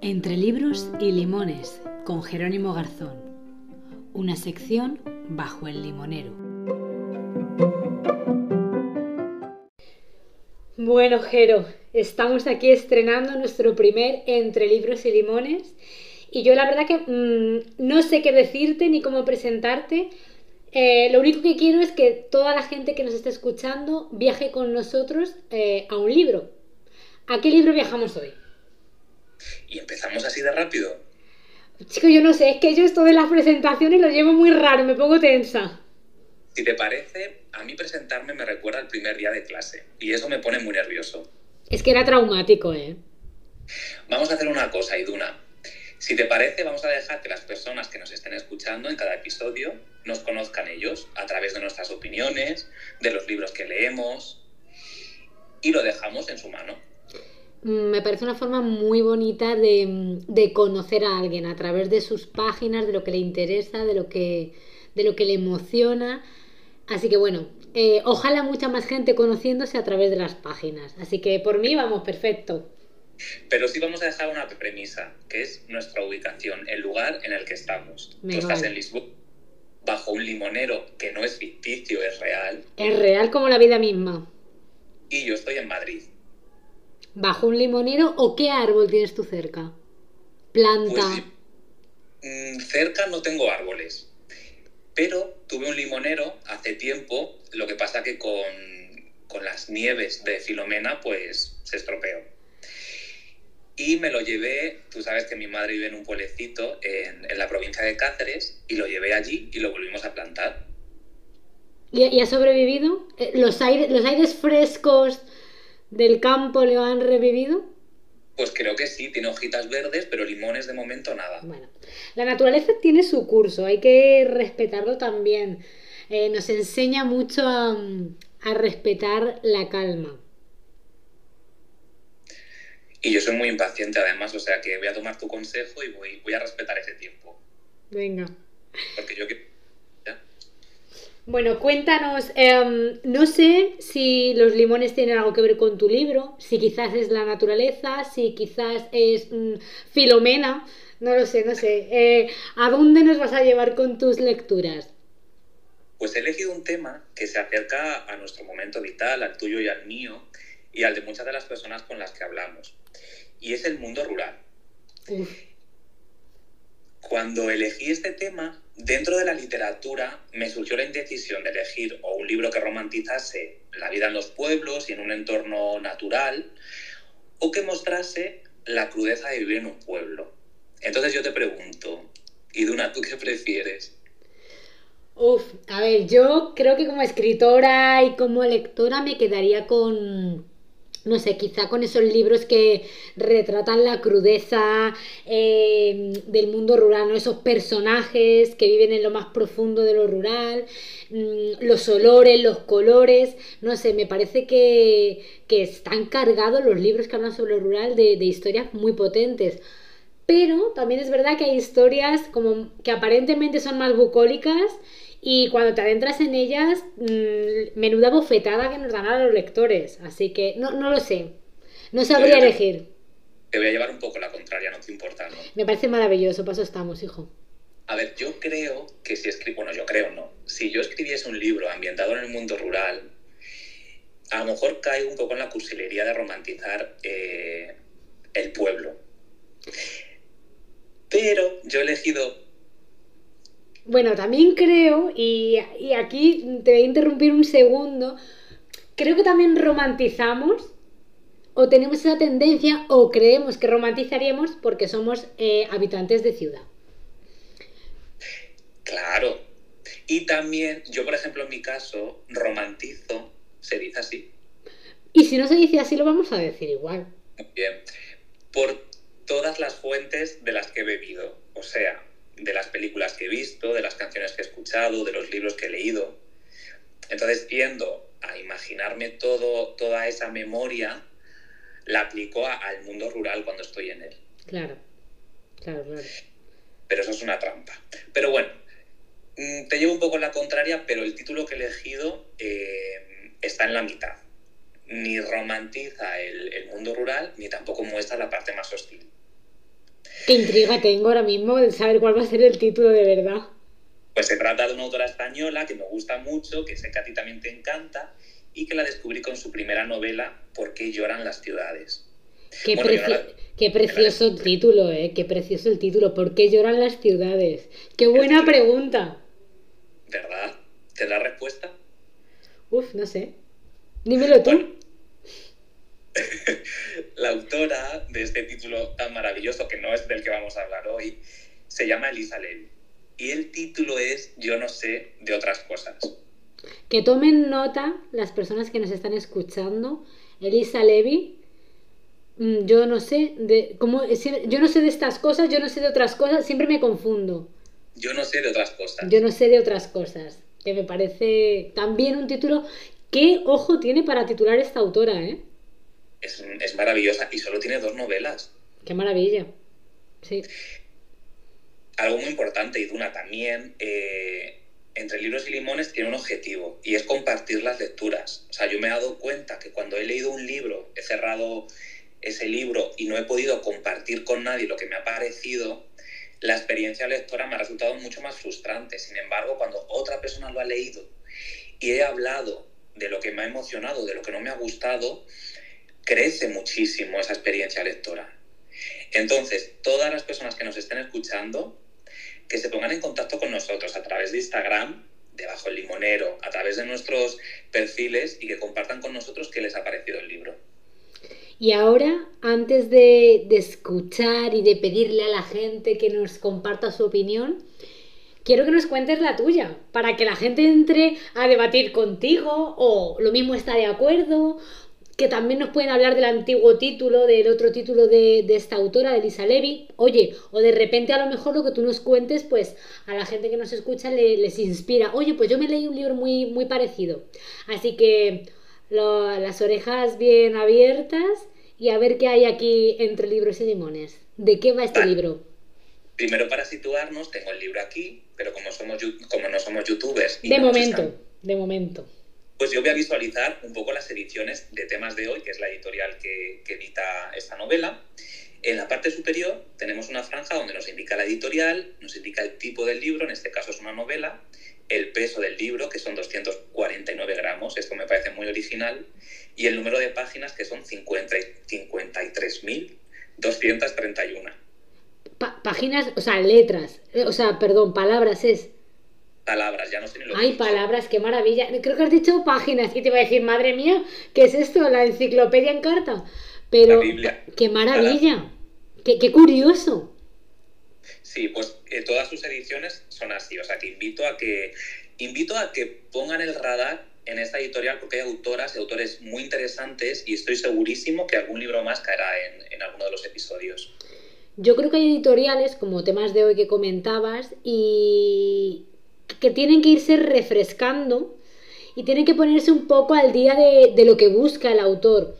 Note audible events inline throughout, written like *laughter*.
Entre libros y limones, con Jerónimo Garzón. Una sección bajo el limonero. Bueno, Jero, estamos aquí estrenando nuestro primer Entre libros y limones. Y yo la verdad que mm, no sé qué decirte ni cómo presentarte. Eh, lo único que quiero es que toda la gente que nos esté escuchando viaje con nosotros eh, a un libro. ¿A qué libro viajamos hoy? Y empezamos así de rápido. Chico, yo no sé, es que yo esto de las presentaciones lo llevo muy raro, me pongo tensa. Si te parece, a mí presentarme me recuerda al primer día de clase y eso me pone muy nervioso. Es que era traumático, ¿eh? Vamos a hacer una cosa, Iduna. Si te parece, vamos a dejar que las personas que nos estén escuchando en cada episodio nos conozcan ellos a través de nuestras opiniones, de los libros que leemos y lo dejamos en su mano. Mm, me parece una forma muy bonita de, conocer a alguien a través de sus páginas, de lo que le interesa, de lo que, de lo que le emociona. Así que bueno, eh, ojalá mucha más gente conociéndose a través de las páginas. Así que por mí vamos, perfecto. Pero sí vamos a dejar una premisa, que es nuestra ubicación, el lugar en el que estamos. Tú estás en Lisboa, bajo un limonero que no es ficticio, es real. Es real como la vida misma. Y yo estoy en Madrid bajo un limonero o qué árbol tienes tú cerca? Planta. Pues, mm, cerca no tengo árboles, pero tuve un limonero hace tiempo, lo que pasa que con, con las nieves de Filomena pues se estropeó. Y me lo llevé, tú sabes que mi madre vive en un pueblecito en, en la provincia de Cáceres, y lo llevé allí y lo volvimos a plantar. ¿Y, y ha sobrevivido? Eh, ¿Los aires, los aires frescos del campo lo han revivido? Pues creo que sí, tiene hojitas verdes, pero limones de momento nada. Bueno, la naturaleza tiene su curso, hay que respetarlo también. Eh, nos enseña mucho a, respetar la calma. Y yo soy muy impaciente además, o sea que voy a tomar tu consejo y voy, voy a respetar ese tiempo. Venga. Porque yo bueno, cuéntanos, em, no sé si los limones tienen algo que ver con tu libro, si quizás es la naturaleza, si quizás es mm, Filomena, no lo sé, no sé. Eh, ¿A dónde nos vas a llevar con tus lecturas? Pues he elegido un tema que se acerca a nuestro momento vital, al tuyo y al mío, y al de muchas de las personas con las que hablamos. Y es el mundo rural. Cuando elegí este tema, dentro de la literatura me surgió la indecisión de elegir o un libro que romantizase la vida en los pueblos y en un entorno natural, o que mostrase la crudeza de vivir en un pueblo. Entonces yo te pregunto, Iduna, ¿tú qué prefieres? Uf, a ver, yo creo que como escritora y como lectora me quedaría con, no sé, quizá con esos libros que retratan la crudeza eh, del mundo rural, esos personajes que viven en lo más profundo de lo rural, mm, los olores, los colores, no sé, me parece que, están cargados los libros que hablan sobre lo rural de, de historias muy potentes. Pero también es verdad que hay historias como que aparentemente son más bucólicas y cuando te adentras en ellas, mm, menuda bofetada que nos dan a los lectores. Así que no, no lo sé. No sabría elegir. Te voy a llevar un poco la contraria, no te importa, ¿no? Me parece maravilloso, paso estamos, hijo. A ver, yo creo que si escribo, bueno, yo creo no, si yo escribiese un libro ambientado en el mundo rural, a lo mejor caigo un poco en la cursilería de romantizar eh, el pueblo. Pero yo he elegido bueno, también creo, y, aquí te voy a interrumpir un segundo, creo que también romantizamos o tenemos esa tendencia o creemos que romantizaríamos porque somos eh, habitantes de ciudad. Claro. Y también, yo por ejemplo en mi caso, romantizo, se dice así. Y si no se dice así, lo vamos a decir igual. Muy bien. Por todas las fuentes de las que he bebido. O sea, de las películas que he visto, de las canciones que he escuchado, de los libros que he leído. Entonces, tiendo a imaginarme todo, toda esa memoria, la aplico al mundo rural cuando estoy en él. Claro, claro, claro. Pero eso es una trampa. Pero bueno, mm, te llevo un poco en la contraria, pero el título que he elegido eh, está en la mitad. ni romantiza el, el mundo rural, ni tampoco muestra la parte más hostil. Qué intriga tengo ahora mismo de saber cuál va a ser el título de verdad. Pues se trata de una autora española que me gusta mucho, que sé que a ti también te encanta, y que la descubrí con su primera novela, ¿Por qué lloran las ciudades? Qué, Bueno, no la- qué precioso el título, ¿eh? Qué precioso el título. ¿Por qué lloran las ciudades? Qué buena pregunta. ¿Verdad? ¿Te da respuesta? Uf, no sé. Dímelo tú. Bueno. *laughs* La autora de este título tan maravilloso, que no es del que vamos a hablar hoy, se llama Elisa Levy. Y el título es Yo no sé de otras cosas. Que tomen nota las personas que nos están escuchando. Elisa Levy. mm, Yo no sé de cómo si- yo no sé de estas cosas, yo no sé de otras cosas, siempre me confundo. Yo no sé de otras cosas. Yo no sé de otras cosas. Que me parece también un título. ¿Qué ojo tiene para titular esta autora, eh? Es, es maravillosa y solo tiene dos novelas. Qué maravilla. Sí. Algo muy importante, y Duna también, eh, entre libros y limones tiene un objetivo, y es compartir las lecturas. O sea, yo me he dado cuenta que cuando he leído un libro, he cerrado ese libro y no he podido compartir con nadie lo que me ha parecido, la experiencia lectora me ha resultado mucho más frustrante. Sin embargo, cuando otra persona lo ha leído y he hablado de lo que me ha emocionado, de lo que no me ha gustado, crece muchísimo esa experiencia lectora. Entonces, todas las personas que nos estén escuchando, que se pongan en contacto con nosotros a través de Instagram, debajo el limonero, a través de nuestros perfiles y que compartan con nosotros qué les ha parecido el libro. Y ahora, antes de, de escuchar y de pedirle a la gente que nos comparta su opinión, quiero que nos cuentes la tuya, para que la gente entre a debatir contigo o lo mismo está de acuerdo, que también nos pueden hablar del antiguo título, del otro título de, de esta autora, de Lisa Levy. Oye, o de repente a lo mejor lo que tú nos cuentes, pues a la gente que nos escucha le- les inspira. Oye, pues yo me leí un libro muy, muy parecido. Así que lo- las orejas bien abiertas y a ver qué hay aquí entre libros y limones. ¿De qué va este libro? Primero, para situarnos, tengo el libro aquí, pero como, somos, como no somos youtubers... y De no momento, están- de momento. Pues yo voy a visualizar un poco las ediciones de temas de hoy, que es la editorial que, edita esta novela. En la parte superior tenemos una franja donde nos indica la editorial, nos indica el tipo del libro, en este caso es una novela, el peso del libro, que son 249 gramos, esto me parece muy original, y el número de páginas, que son 50 y- 53.231. Pa- páginas, o sea, letras, eh, o sea, perdón, palabras es. Palabras, ya no sé ni lo que Ay, palabras, qué maravilla. Creo que has dicho páginas y te iba a decir, madre mía, ¿qué es esto? ¿La enciclopedia en carta? Pero, La Biblia. qué maravilla. Qué, qué curioso. Sí, pues eh, todas sus ediciones son así, o sea que invito a que invito a que pongan el radar en esta editorial porque hay autoras y autores muy interesantes y estoy segurísimo que algún libro más caerá en, en alguno de los episodios. Yo creo que hay editoriales, como temas de hoy que comentabas, y que tienen que irse refrescando y tienen que ponerse un poco al día de, de lo que busca el autor.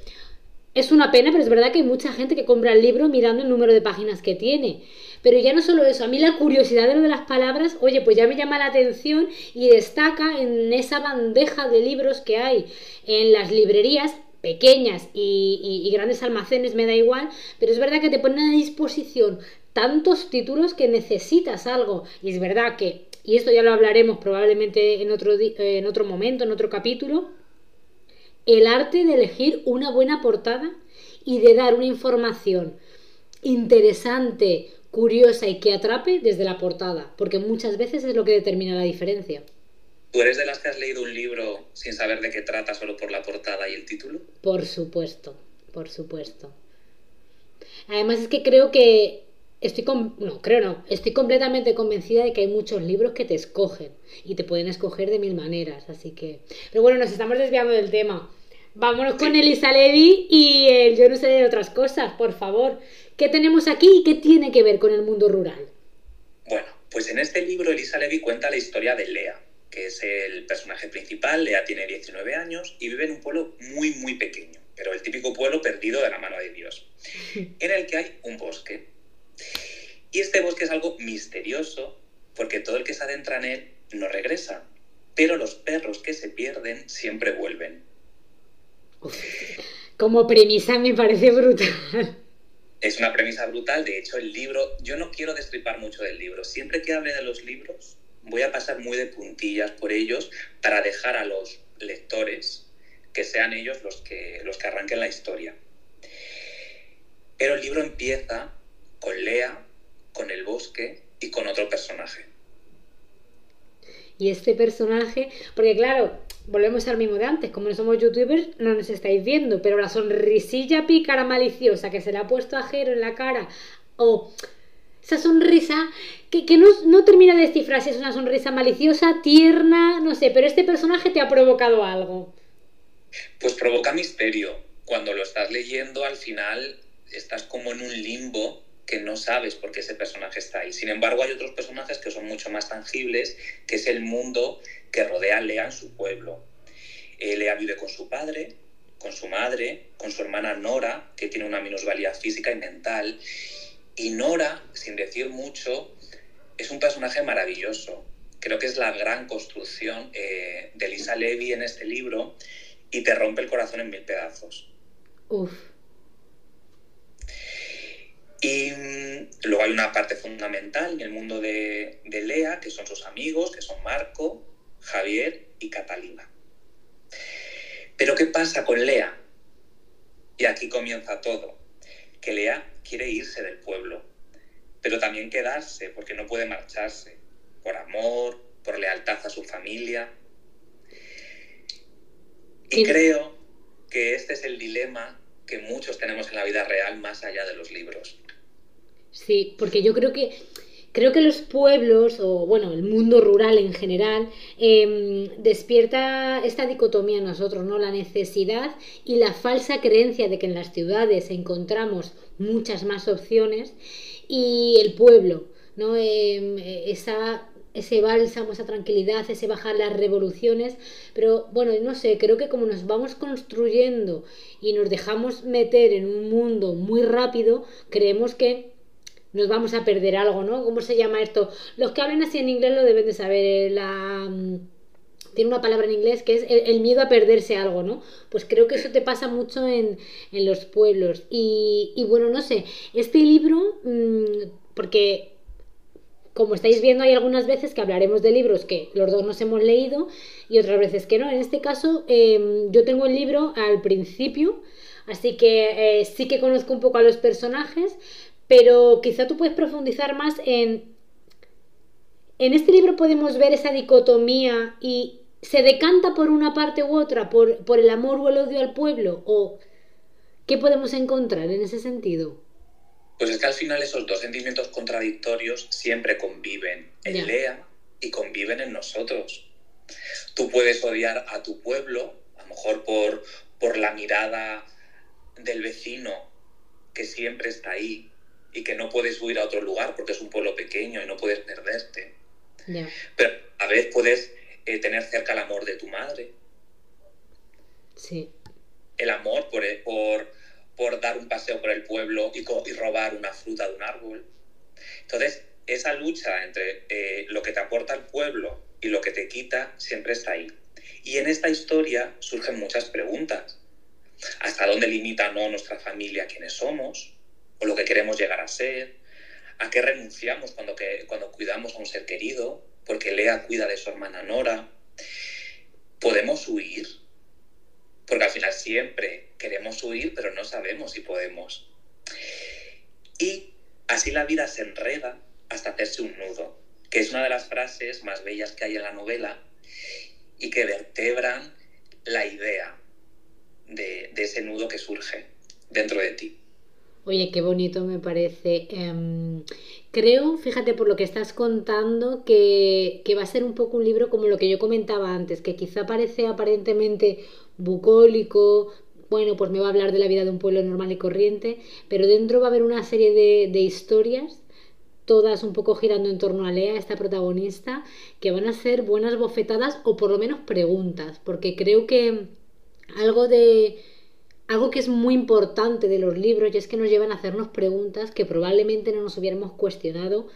Es una pena, pero es verdad que hay mucha gente que compra el libro mirando el número de páginas que tiene. Pero ya no solo eso, a mí la curiosidad de lo de las palabras, oye, pues ya me llama la atención y destaca en esa bandeja de libros que hay en las librerías pequeñas y, y- y grandes almacenes, me da igual, pero es verdad que te ponen a disposición tantos títulos que necesitas algo. Y es verdad que, y esto ya lo hablaremos probablemente en otro, di- en otro momento, en otro capítulo, el arte de elegir una buena portada y de dar una información interesante, curiosa y que atrape desde la portada, porque muchas veces es lo que determina la diferencia. ¿Tú eres de las que has leído un libro sin saber de qué trata solo por la portada y el título? Por supuesto, por supuesto. Además es que creo que estoy con... no, creo no, estoy completamente convencida de que hay muchos libros que te escogen y te pueden escoger de mil maneras, así que... Pero bueno, nos estamos desviando del tema. Vámonos con Elisa Levy y el yo no sé de otras cosas, por favor. ¿Qué tenemos aquí y qué tiene que ver con el mundo rural? Bueno, pues en este libro Elisa Levy cuenta la historia de Lea, que es el personaje principal. Lea tiene 19 años y vive en un pueblo muy, muy pequeño, pero el típico pueblo perdido de la mano de Dios, *laughs* en el que hay un bosque. Y este bosque es algo misterioso porque todo el que se adentra en él no regresa, pero los perros que se pierden siempre vuelven. Uf, Como premisa me parece brutal. Es una premisa brutal, de hecho el libro, yo no quiero destripar mucho del libro, siempre que hable de los libros voy a pasar muy de puntillas por ellos para dejar a los lectores que sean ellos los que, los que arranquen la historia. Pero el libro empieza con Lea, con el bosque y con otro personaje. Y este personaje, porque claro, volvemos al mismo de antes, como no somos youtubers, no nos estáis viendo, pero la sonrisilla pícara maliciosa que se le ha puesto a Jero en la cara, o esa sonrisa que, no, no, termina de descifrar si es una sonrisa maliciosa, tierna, no sé, pero este personaje te ha provocado algo. Pues provoca misterio. Cuando lo estás leyendo, al final estás como en un limbo que no sabes por qué ese personaje está ahí. Sin embargo, hay otros personajes que son mucho más tangibles, que es el mundo que rodea a Lea en su pueblo. Eh, Lea vive con su padre, con su madre, con su hermana Nora, que tiene una minusvalía física y mental. Y Nora, sin decir mucho, es un personaje maravilloso. Creo que es la gran construcción eh, de Lisa Levy en este libro y te rompe el corazón en mil pedazos. Uf. Y mm, luego hay una parte fundamental en el mundo de, Lea, que son sus amigos, que son Marco, Javier y Catalina. Pero ¿qué pasa con Lea? Y aquí comienza todo. Que Lea quiere irse del pueblo, pero también quedarse porque no puede marcharse, por amor, por lealtad a su familia. Y creo que este es el dilema que muchos tenemos en la vida real más allá de los libros. Sí, porque yo creo que creo que los pueblos, o bueno, el mundo rural en general, em, despierta esta dicotomía en nosotros, ¿no? La necesidad y la falsa creencia de que en las ciudades encontramos muchas más opciones y el pueblo, ¿no? Em, esa ese bálsamo, esa tranquilidad, ese bajar las revoluciones, pero bueno, no sé, creo que como nos vamos construyendo y nos dejamos meter en un mundo muy rápido, creemos que nos vamos a perder algo, ¿no? ¿Cómo se llama esto? Los que hablan así en inglés lo deben de saber. Eh, la, mm, tiene una palabra en inglés que es el, miedo a perderse algo, ¿no? Pues creo que eso te pasa mucho en, los pueblos. Y, y, bueno, no sé, este libro, mm, porque como estáis viendo, hay algunas veces que hablaremos de libros que los dos nos hemos leído y otras veces que no. En este caso, em, yo tengo el libro al principio, así que eh, sí que conozco un poco a los personajes, pero quizá tú puedes profundizar más en... En este libro podemos ver esa dicotomía y se decanta por una parte u otra, por, por el amor o el odio al pueblo, o qué podemos encontrar en ese sentido. Pues es que al final esos dos sentimientos contradictorios siempre conviven en Lea y conviven en nosotros. Tú puedes odiar a tu pueblo, a lo mejor por, por la mirada del vecino que siempre está ahí, y que no puedes huir a otro lugar porque es un pueblo pequeño y no puedes perderte. Pero a veces puedes eh, tener cerca el amor de tu madre. Sí. El amor por, eh, por, por dar un paseo por el pueblo y, y, robar una fruta de un árbol. Entonces, esa lucha entre eh, lo que te aporta el pueblo y lo que te quita siempre está ahí. Y en esta historia surgen muchas preguntas. ¿Hasta dónde limita no nuestra familia quiénes somos? O lo que queremos llegar a ser, a qué renunciamos cuando, que, cuando cuidamos a un ser querido, porque Lea cuida de su hermana Nora. ¿Podemos huir? Porque al final siempre queremos huir, pero no sabemos si podemos. Y así la vida se enreda hasta hacerse un nudo, que es una de las frases más bellas que hay en la novela y que vertebran la idea de, de ese nudo que surge dentro de ti. Oye, qué bonito me parece. Em, creo, fíjate por lo que estás contando, que, va a ser un poco un libro como lo que yo comentaba antes, que quizá parece aparentemente bucólico, bueno, pues me va a hablar de la vida de un pueblo normal y corriente, pero dentro va a haber una serie de, de historias, todas un poco girando en torno a Lea, esta protagonista, que van a ser buenas bofetadas o por lo menos preguntas, porque creo que algo de algo que es muy importante de los libros y es que nos llevan a hacernos preguntas que probablemente no nos hubiéramos cuestionado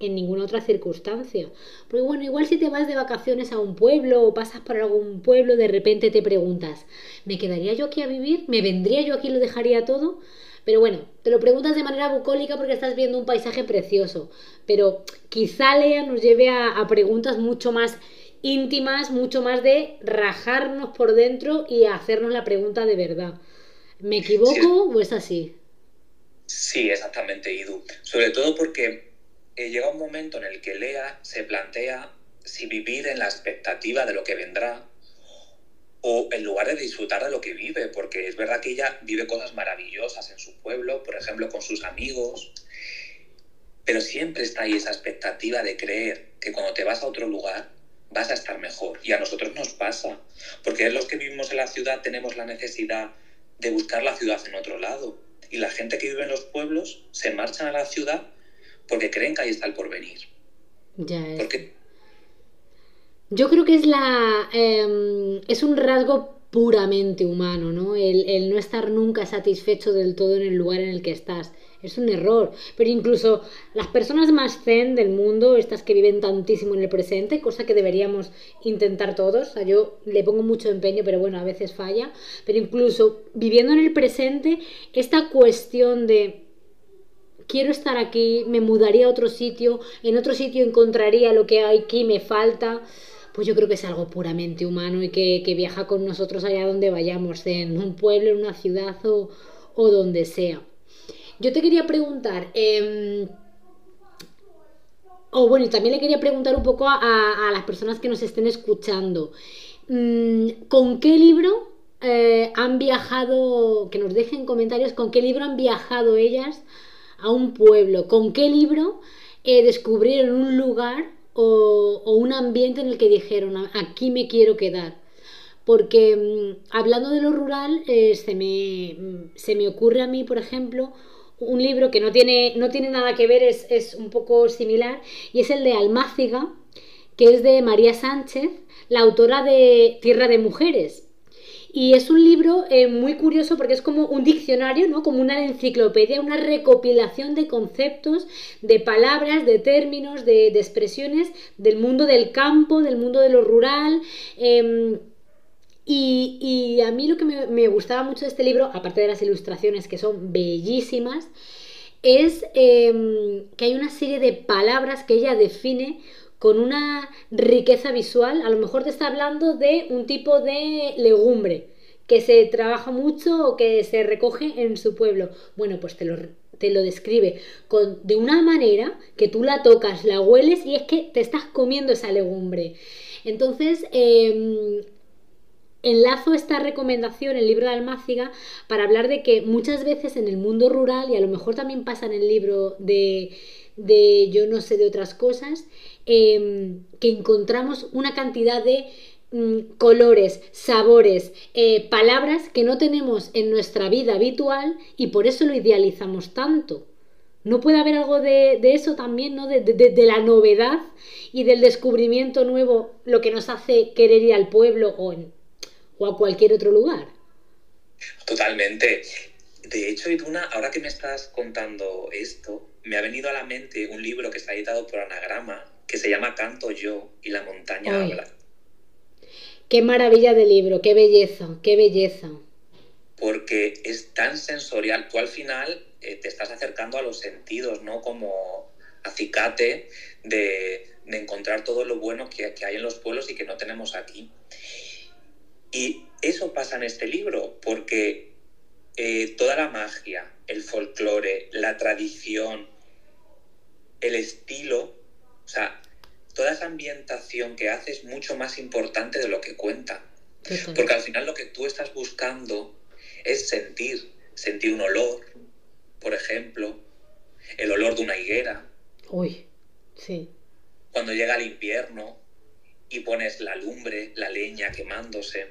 en ninguna otra circunstancia. Porque bueno, igual si te vas de vacaciones a un pueblo o pasas por algún pueblo, de repente te preguntas, ¿me quedaría yo aquí a vivir? ¿Me vendría yo aquí y lo dejaría todo? Pero bueno, te lo preguntas de manera bucólica porque estás viendo un paisaje precioso. Pero quizá Lea nos lleve a, preguntas mucho más íntimas, mucho más de rajarnos por dentro y hacernos la pregunta de verdad. ¿Me equivoco o es así? Sí, exactamente, Idu. Sobre todo porque eh, llega un momento en el que Lea se plantea si vivir en la expectativa de lo que vendrá o en lugar de disfrutar de lo que vive, porque es verdad que ella vive cosas maravillosas en su pueblo, por ejemplo, con sus amigos, pero siempre está ahí esa expectativa de creer que cuando te vas a otro lugar vas a estar mejor. Y a nosotros nos pasa, porque los que vivimos en la ciudad tenemos la necesidad de buscar la ciudad en otro lado. Y la gente que vive en los pueblos se marchan a la ciudad porque creen que ahí está el porvenir. Ya es. Porque yo creo que es la. Em, es un rasgo puramente humano, ¿no? El, no estar nunca satisfecho del todo en el lugar en el que estás. Es un error. Pero incluso las personas más zen del mundo, estas que viven tantísimo en el presente, cosa que deberíamos intentar todos. O sea, yo le pongo mucho empeño, pero bueno, a veces falla. Pero incluso viviendo en el presente, esta cuestión de quiero estar aquí, me mudaría a otro sitio, en otro sitio encontraría lo que hay aquí me falta pues yo creo que es algo puramente humano y que, viaja con nosotros allá donde vayamos, en un pueblo, en una ciudad o, donde sea. Yo te quería preguntar, em, o bueno, y también le quería preguntar un poco a, las personas que nos estén escuchando, mm, ¿con qué libro eh, han viajado, que nos dejen comentarios, con qué libro han viajado ellas a un pueblo, con qué libro eh, descubrieron un lugar o, un ambiente en el que dijeron, aquí me quiero quedar. Porque mm, hablando de lo rural, eh, se, me, mm, se, me, ocurre a mí, por ejemplo, un libro que no tiene, no tiene nada que ver, es, es un poco similar, y es el de Almáciga, que es de María Sánchez, la autora de Tierra de Mujeres. Y es un libro eh, muy curioso porque es como un diccionario, ¿no? Como una enciclopedia, una recopilación de conceptos, de palabras, de términos, de, expresiones del mundo del campo, del mundo de lo rural. Em, y, a mí lo que me, gustaba mucho de este libro, aparte de las ilustraciones que son bellísimas, es em, que hay una serie de palabras que ella define con una riqueza visual, a lo mejor te está hablando de un tipo de legumbre que se trabaja mucho o que se recoge en su pueblo. Bueno, pues te lo, te lo describe con, de una manera que tú la tocas, la hueles y es que te estás comiendo esa legumbre. Entonces, em, enlazo esta recomendación, el libro de Almáciga, para hablar de que muchas veces en el mundo rural, y a lo mejor también pasa en el libro de, de yo no sé de otras cosas, Em, que encontramos una cantidad de mm, colores, sabores, eh, palabras que no tenemos en nuestra vida habitual y por eso lo idealizamos tanto. ¿No puede haber algo de, eso también, ¿no? De, la novedad y del descubrimiento nuevo, lo que nos hace querer ir al pueblo o, o a cualquier otro lugar? Totalmente. De hecho, Iduna, ahora que me estás contando esto, me ha venido a la mente un libro que está editado por Anagrama, que se llama Canto yo y la montaña habla. Qué maravilla de libro, qué belleza, qué belleza. Porque es tan sensorial, tú al final eh, te estás acercando a los sentidos, ¿no? Como acicate de, de encontrar todo lo bueno que, que hay en los pueblos y que no tenemos aquí. Y eso pasa en este libro, porque eh, toda la magia, el folclore, la tradición, el estilo o sea, toda esa ambientación que hace es mucho más importante de lo que cuenta. Porque al final lo que tú estás buscando es sentir, sentir un olor, por ejemplo, el olor de una higuera. Uy, sí. Cuando llega el invierno y pones la lumbre, la leña quemándose.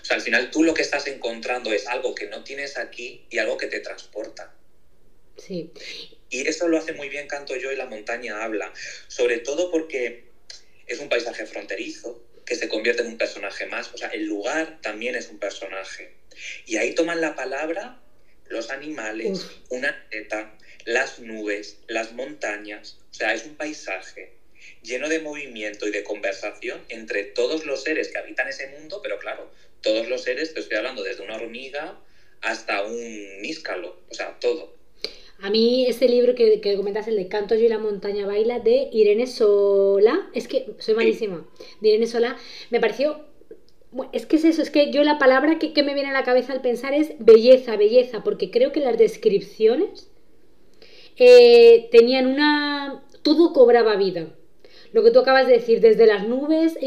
O sea, al final tú lo que estás encontrando es algo que no tienes aquí y algo que te transporta. Sí. Y eso lo hace muy bien Canto Yo y la montaña habla, sobre todo porque es un paisaje fronterizo que se convierte en un personaje más, o sea, el lugar también es un personaje. Y ahí toman la palabra los animales, una teta, las nubes, las montañas, o sea, es un paisaje lleno de movimiento y de conversación entre todos los seres que habitan ese mundo, pero claro, todos los seres, te estoy hablando desde una hormiga hasta un níscalo, o sea, todo. A mí ese libro que, que comentas, el de Canto yo y la montaña baila, de Irene Sola, es que soy malísima, de Irene Sola, me pareció... Es que es eso, es que yo la palabra que, que me viene a la cabeza al pensar es belleza, belleza, porque creo que las descripciones eh, tenían una... todo cobraba vida. Lo que tú acabas de decir, desde las nubes,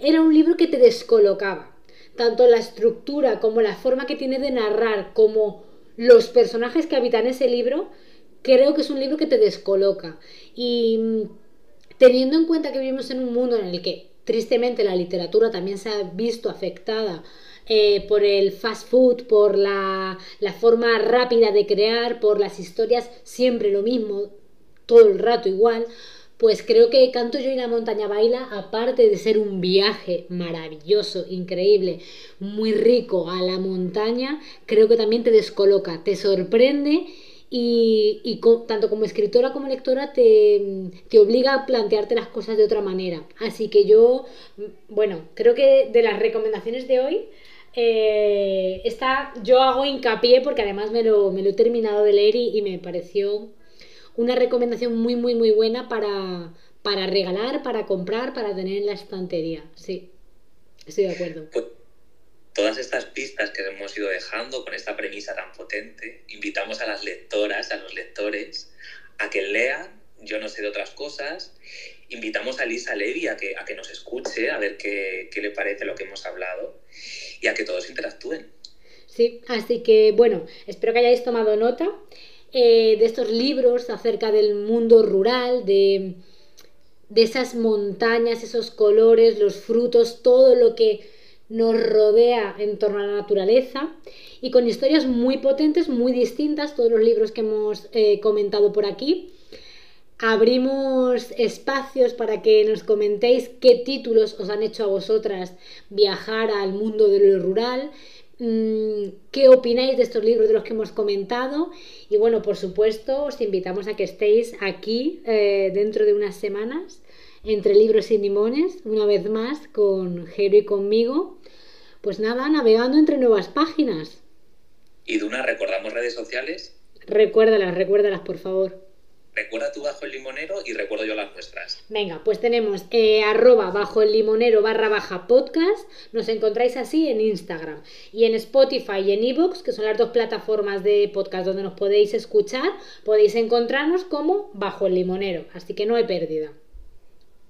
era un libro que te descolocaba. Tanto la estructura como la forma que tiene de narrar, como los personajes que habitan ese libro, creo que es un libro que te descoloca. Y mm, teniendo en cuenta que vivimos en un mundo en el que tristemente la literatura también se ha visto afectada eh, por el fast food, por la, la forma rápida de crear, por las historias siempre lo mismo, todo el rato igual, pues creo que Canto yo y la montaña baila, aparte de ser un viaje maravilloso, increíble, muy rico a la montaña, creo que también te descoloca, te sorprende y, tanto como escritora como lectora te, te, obliga a plantearte las cosas de otra manera. Así que yo, bueno, creo que de las recomendaciones de hoy, eh, esta yo hago hincapié porque además me lo, me lo he terminado de leer y, me pareció una recomendación muy, muy, muy buena para, para regalar, para comprar, para tener en la estantería. Sí, estoy de acuerdo. Pues, todas estas pistas que hemos ido dejando con esta premisa tan potente, invitamos a las lectoras, a los lectores, a que lean Yo no sé de otras cosas. Invitamos a Lisa Levy a que, a que nos escuche, a ver qué, qué le parece lo que hemos hablado y a que todos interactúen. Sí, así que bueno, espero que hayáis tomado nota eh, de estos libros acerca del mundo rural, de, de esas montañas, esos colores, los frutos, todo lo que nos rodea en torno a la naturaleza y con historias muy potentes, muy distintas, todos los libros que hemos eh, comentado por aquí. Abrimos espacios para que nos comentéis qué títulos os han hecho a vosotras viajar al mundo de lo rural, qué opináis de estos libros de los que hemos comentado y bueno, por supuesto os invitamos a que estéis aquí eh, dentro de unas semanas entre libros y limones, una vez más con Jero y conmigo. Pues nada, navegando entre nuevas páginas. ¿Y Duna, recordamos redes sociales? Recuérdalas, recuérdalas, por favor. Recuerda tú bajo el limonero y recuerdo yo las nuestras. Venga, pues tenemos eh, arroba bajo el limonero barra baja podcast. Nos encontráis así en Instagram. Y en Spotify y en Evox, que son las dos plataformas de podcast donde nos podéis escuchar, podéis encontrarnos como bajo el limonero. Así que no hay pérdida.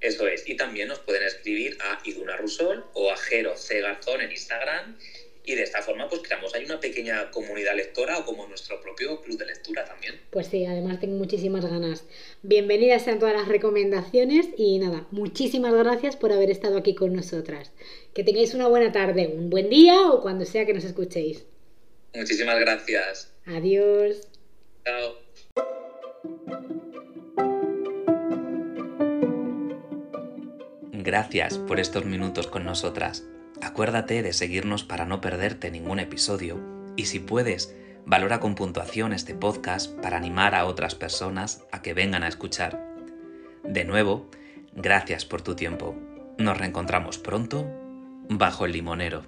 Eso es. Y también nos pueden escribir a Iduna Rusol o a Jero C. Garzón en Instagram y de esta forma pues creamos ahí una pequeña comunidad lectora o como nuestro propio club de lectura también. Pues sí, además tengo muchísimas ganas. Bienvenidas sean todas las recomendaciones y nada, muchísimas gracias por haber estado aquí con nosotras. Que tengáis una buena tarde, un buen día o cuando sea que nos escuchéis. Muchísimas gracias. Adiós. Chao. Gracias por estos minutos con nosotras. Acuérdate de seguirnos para no perderte ningún episodio y si puedes, valora con puntuación este podcast para animar a otras personas a que vengan a escuchar. De nuevo, gracias por tu tiempo. Nos reencontramos pronto bajo el limonero.